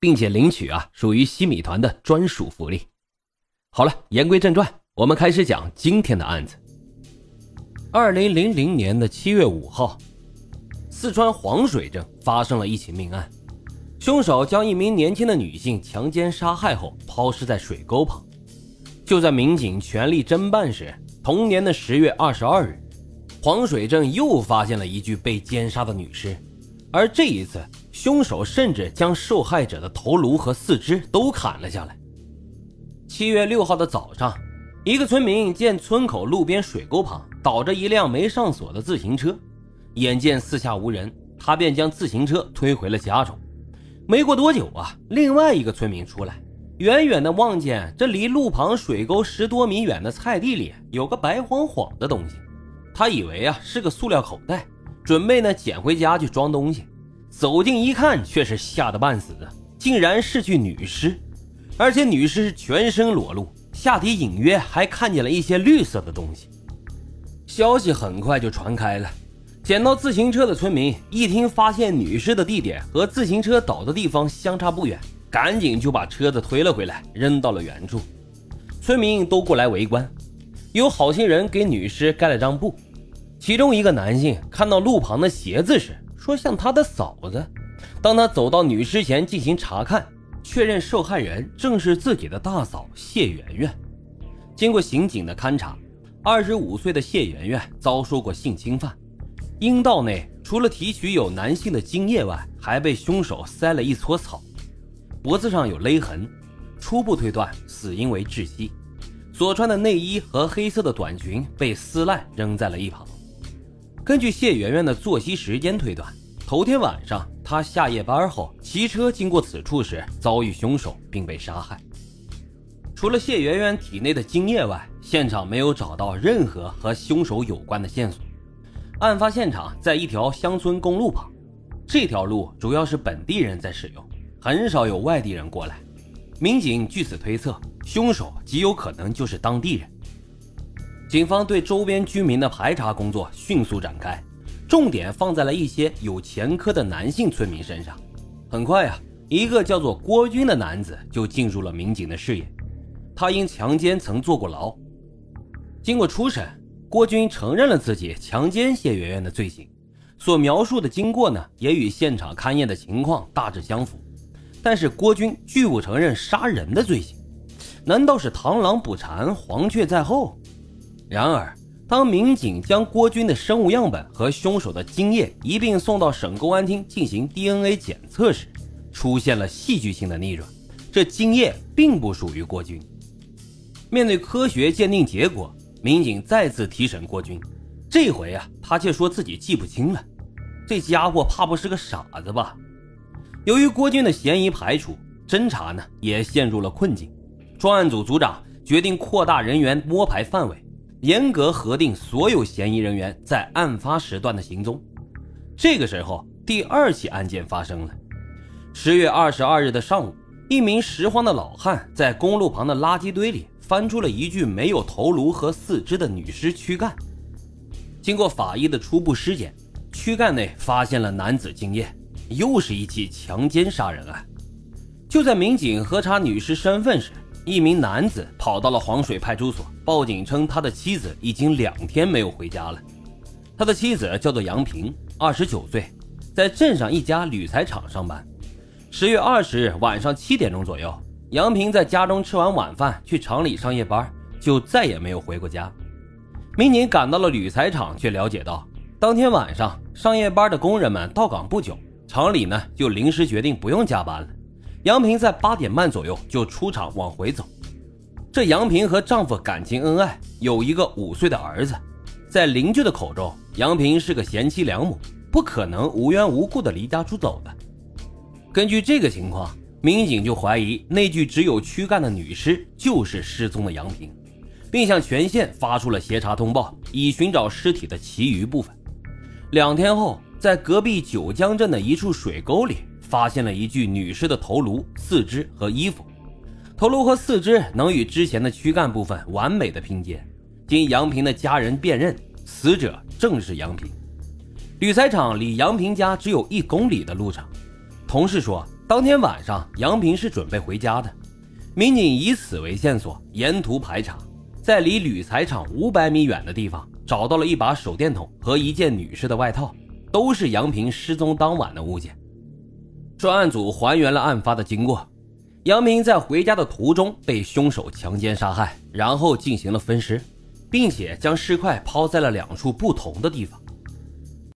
并且领取啊，属于西米团的专属福利。好了，言归正传，我们开始讲今天的案子。二零零零年的七月五号，四川黄水镇发生了一起命案，凶手将一名年轻的女性强奸杀害后抛尸在水沟旁。就在民警全力侦办时，同年的十月二十二日，黄水镇又发现了一具被奸杀的女尸，而这一次。凶手甚至将受害者的头颅和四肢都砍了下来。七月六号的早上，一个村民见村口路边水沟旁倒着一辆没上锁的自行车，眼见四下无人，他便将自行车推回了家中。没过多久啊，另外一个村民出来，远远的望见这离路旁水沟十多米远的菜地里有个白晃晃的东西，他以为啊是个塑料口袋，准备呢捡回家去装东西。走近一看，却是吓得半死，竟然是具女尸，而且女尸全身裸露，下体隐约还看见了一些绿色的东西。消息很快就传开了，捡到自行车的村民一听发现女尸的地点和自行车倒的地方相差不远，赶紧就把车子推了回来，扔到了原处。村民都过来围观，有好心人给女尸盖了张布，其中一个男性看到路旁的鞋子时。说像他的嫂子，当他走到女尸前进行查看，确认受害人正是自己的大嫂谢媛媛。经过刑警的勘查，二十五岁的谢媛媛遭受过性侵犯，阴道内除了提取有男性的精液外，还被凶手塞了一撮草，脖子上有勒痕，初步推断死因为窒息。所穿的内衣和黑色的短裙被撕烂扔在了一旁。根据谢媛媛的作息时间推断。头天晚上，她下夜班后骑车经过此处时，遭遇凶手并被杀害。除了谢媛媛体内的精液外，现场没有找到任何和凶手有关的线索。案发现场在一条乡村公路旁，这条路主要是本地人在使用，很少有外地人过来。民警据此推测，凶手极有可能就是当地人。警方对周边居民的排查工作迅速展开。重点放在了一些有前科的男性村民身上。很快啊，一个叫做郭军的男子就进入了民警的视野。他因强奸曾坐过牢。经过初审，郭军承认了自己强奸谢媛媛的罪行，所描述的经过呢，也与现场勘验的情况大致相符。但是郭军拒不承认杀人的罪行。难道是螳螂捕蝉，黄雀在后？然而。当民警将郭军的生物样本和凶手的精液一并送到省公安厅进行 DNA 检测时，出现了戏剧性的逆转，这精液并不属于郭军。面对科学鉴定结果，民警再次提审郭军，这回啊，他却说自己记不清了。这家伙怕不是个傻子吧？由于郭军的嫌疑排除，侦查呢也陷入了困境。专案组组长决定扩大人员摸排范围。严格核定所有嫌疑人员在案发时段的行踪。这个时候，第二起案件发生了。十月二十二日的上午，一名拾荒的老汉在公路旁的垃圾堆里翻出了一具没有头颅和四肢的女尸躯干。经过法医的初步尸检，躯干内发现了男子精液，又是一起强奸杀人案。就在民警核查女尸身份时，一名男子跑到了黄水派出所报警，称他的妻子已经两天没有回家了。他的妻子叫做杨平，二十九岁，在镇上一家铝材厂上班。十月二十日晚上七点钟左右，杨平在家中吃完晚饭，去厂里上夜班，就再也没有回过家。民警赶到了铝材厂，却了解到，当天晚上上夜班的工人们到岗不久，厂里呢就临时决定不用加班了。杨平在八点半左右就出场往回走。这杨平和丈夫感情恩爱，有一个五岁的儿子。在邻居的口中，杨平是个贤妻良母，不可能无缘无故的离家出走的。根据这个情况，民警就怀疑那具只有躯干的女尸就是失踪的杨平，并向全县发出了协查通报，以寻找尸体的其余部分。两天后，在隔壁九江镇的一处水沟里，发现了一具女尸的头颅、四肢和衣服。头颅和四肢能与之前的躯干部分完美的拼接。经杨平的家人辨认，死者正是杨平。铝材厂离杨平家只有一公里的路程。同事说。当天晚上，杨平是准备回家的。民警以此为线索，沿途排查，在离铝材厂五百米远的地方找到了一把手电筒和一件女士的外套，都是杨平失踪当晚的物件。专案组还原了案发的经过：杨明在回家的途中被凶手强奸杀害，然后进行了分尸，并且将尸块抛在了两处不同的地方。